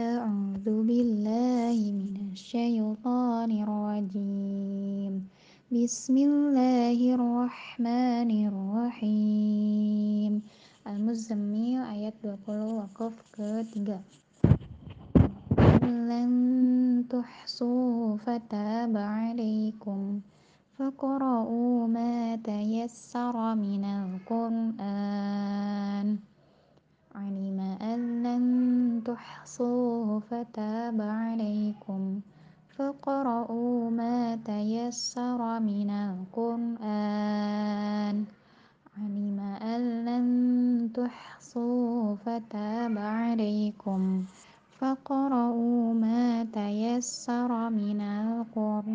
أعوذ بالله من الشيطان الرجيم. بسم الله الرحمن الرحيم. Al-Muzammil ayat 20 wakaf ketiga لن تحصوا فتاب عليكم. فقرأوا ما تيسر من القرآن علم أن لن تحصوا فتاب عليكم فقرأوا ما تيسر من القرآن. علم أن لن تحصوا فتاب عليكم فقرأوا ما تيسر من القرآن.